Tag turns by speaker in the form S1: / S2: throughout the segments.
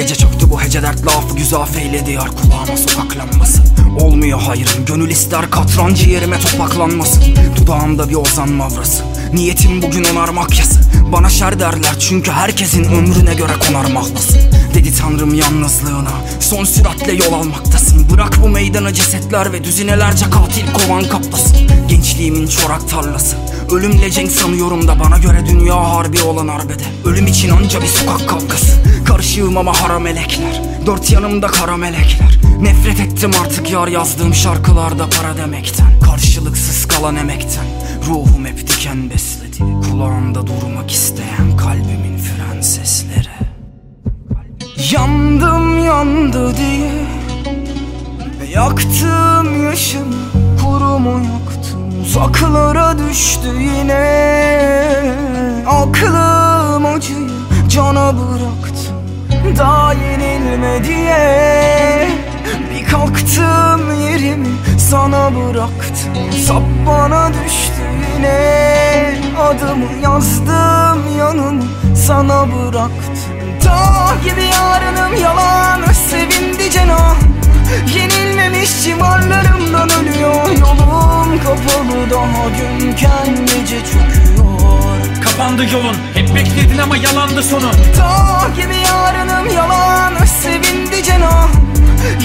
S1: Gece çöktü bu hece dert lafı güzaf eyledi yar kulağıma sokak lambası Olmuyor hayrım gönül ister katran ciğerime topaklanmasın Dudağımda bir ozan mavrası. Niyetim bugün onarmak yası Bana şer derler çünkü herkesin ömrüne göre konar mahlasın Dedi tanrım yalnızlığına Son süratle yol almaktasın. Bırak bu meydanı cesetler ve düzinelerce katil kovan kaplasın. Gençliğimin çorak tarlası. Ölümle cenk sanıyorum da bana göre dünya harbi olan arbede. Ölüm için anca bir sokak kavgası. Karışığım ama haram melekler Dört yanımda kara melekler. Nefret ettim artık yar yazdığım şarkılarda para demekten. Karşılıksız kalan emekten. Ruhum hep diken besledi. Kulağımda durmak isteyen kalbimin fren sesleri. Yandım yandı diye. Yaktım yaşımı kurumu yaktım. Uzaklara düştü yine. Aklım acıyı cana bıraktım Daha yenilme diye Bir kalktım yerimi sana bıraktım. Sap bana düştü yine. Adımı yazdım yanımı sana bıraktım. Dağ gibi yarınım yalan Sevindi cenah Yenilmemiş civarlarımdan ölüyor. Yolum kapalı daha günken gece çöküyor
S2: Kapandı yolun. Hep bekledin ama yalandı sonu
S1: Dağ gibi yarınım yalan Sevindi cenah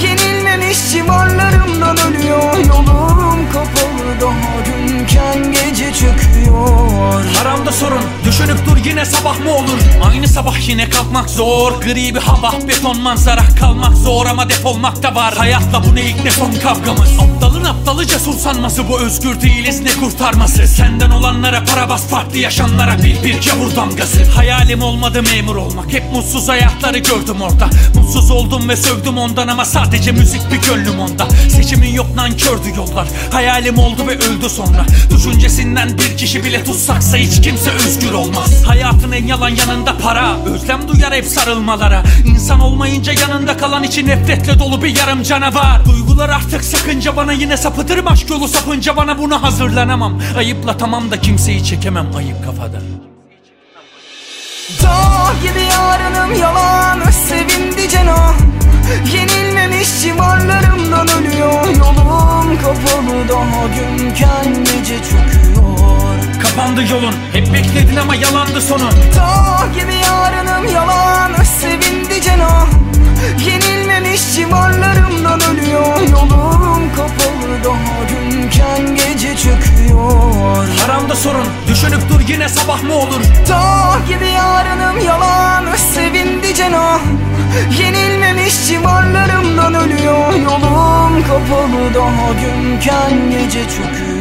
S1: Yenilmemiş civarlarımdan ölüyor Yolum kapalı. Daha günken gece çöküyor.
S2: Haramda sorun düşünüp dur yine sabah mı olur? Aynı sabah yine kalkmak zor. Gri bir hava beton manzara Kalmak zor ama defolmak da var. Hayatla bu ne ilk ne son kavgamız? Aptalın aptalı cesur sanması Bu özgür değiliz ne kurtarması? Senden olanlara para bas farklı yaşamlara Bil bir gavur damgası. Hayalim olmadı memur olmak. Hep mutsuz hayatları gördüm orada. Mutsuz oldum ve sövdüm ondan ama sadece müzik bir gönlüm onda. Seçimin yok nankördü yollar. Hayalim oldu ve öldü sonra. Düşüncesinden bir kişi bile tutsaksa hiç kimse özgür olmaz. Hayatın en yalan yanında para. Özlem duyar hep sarılmalara. İnsan olmayınca yanında kalan için nefretle dolu bir yarım canavar. Duygular artık sakınca bana yine sapıtırım. Aşk yolu sapınca bana buna hazırlanamam. Ayıpla tamam da kimseyi çekemem. Ayıp kafada.
S1: Dağ gibi yarınım yalan Sevindi cenah Yenilmemiş civarlarımdan ölüyor. Yolum kapalı daha günken gece çöküyor
S2: Kapandı yolun. Hep bekledin ama yalandı sonu
S1: Dağ gibi yarınım yalan Sevindi cenah Yenilmemiş civarlarımdan ölüyor. Yolum kapalı daha günken gece çöküyor.
S2: Haramda sorun. Düşünüp dur yine sabah mı olur?
S1: Dağ gibi yarınım yalan Sevindi cenah Yenilmemiş civarlarımdan ölüyor. Yolum kapalı daha günken gece çöküyor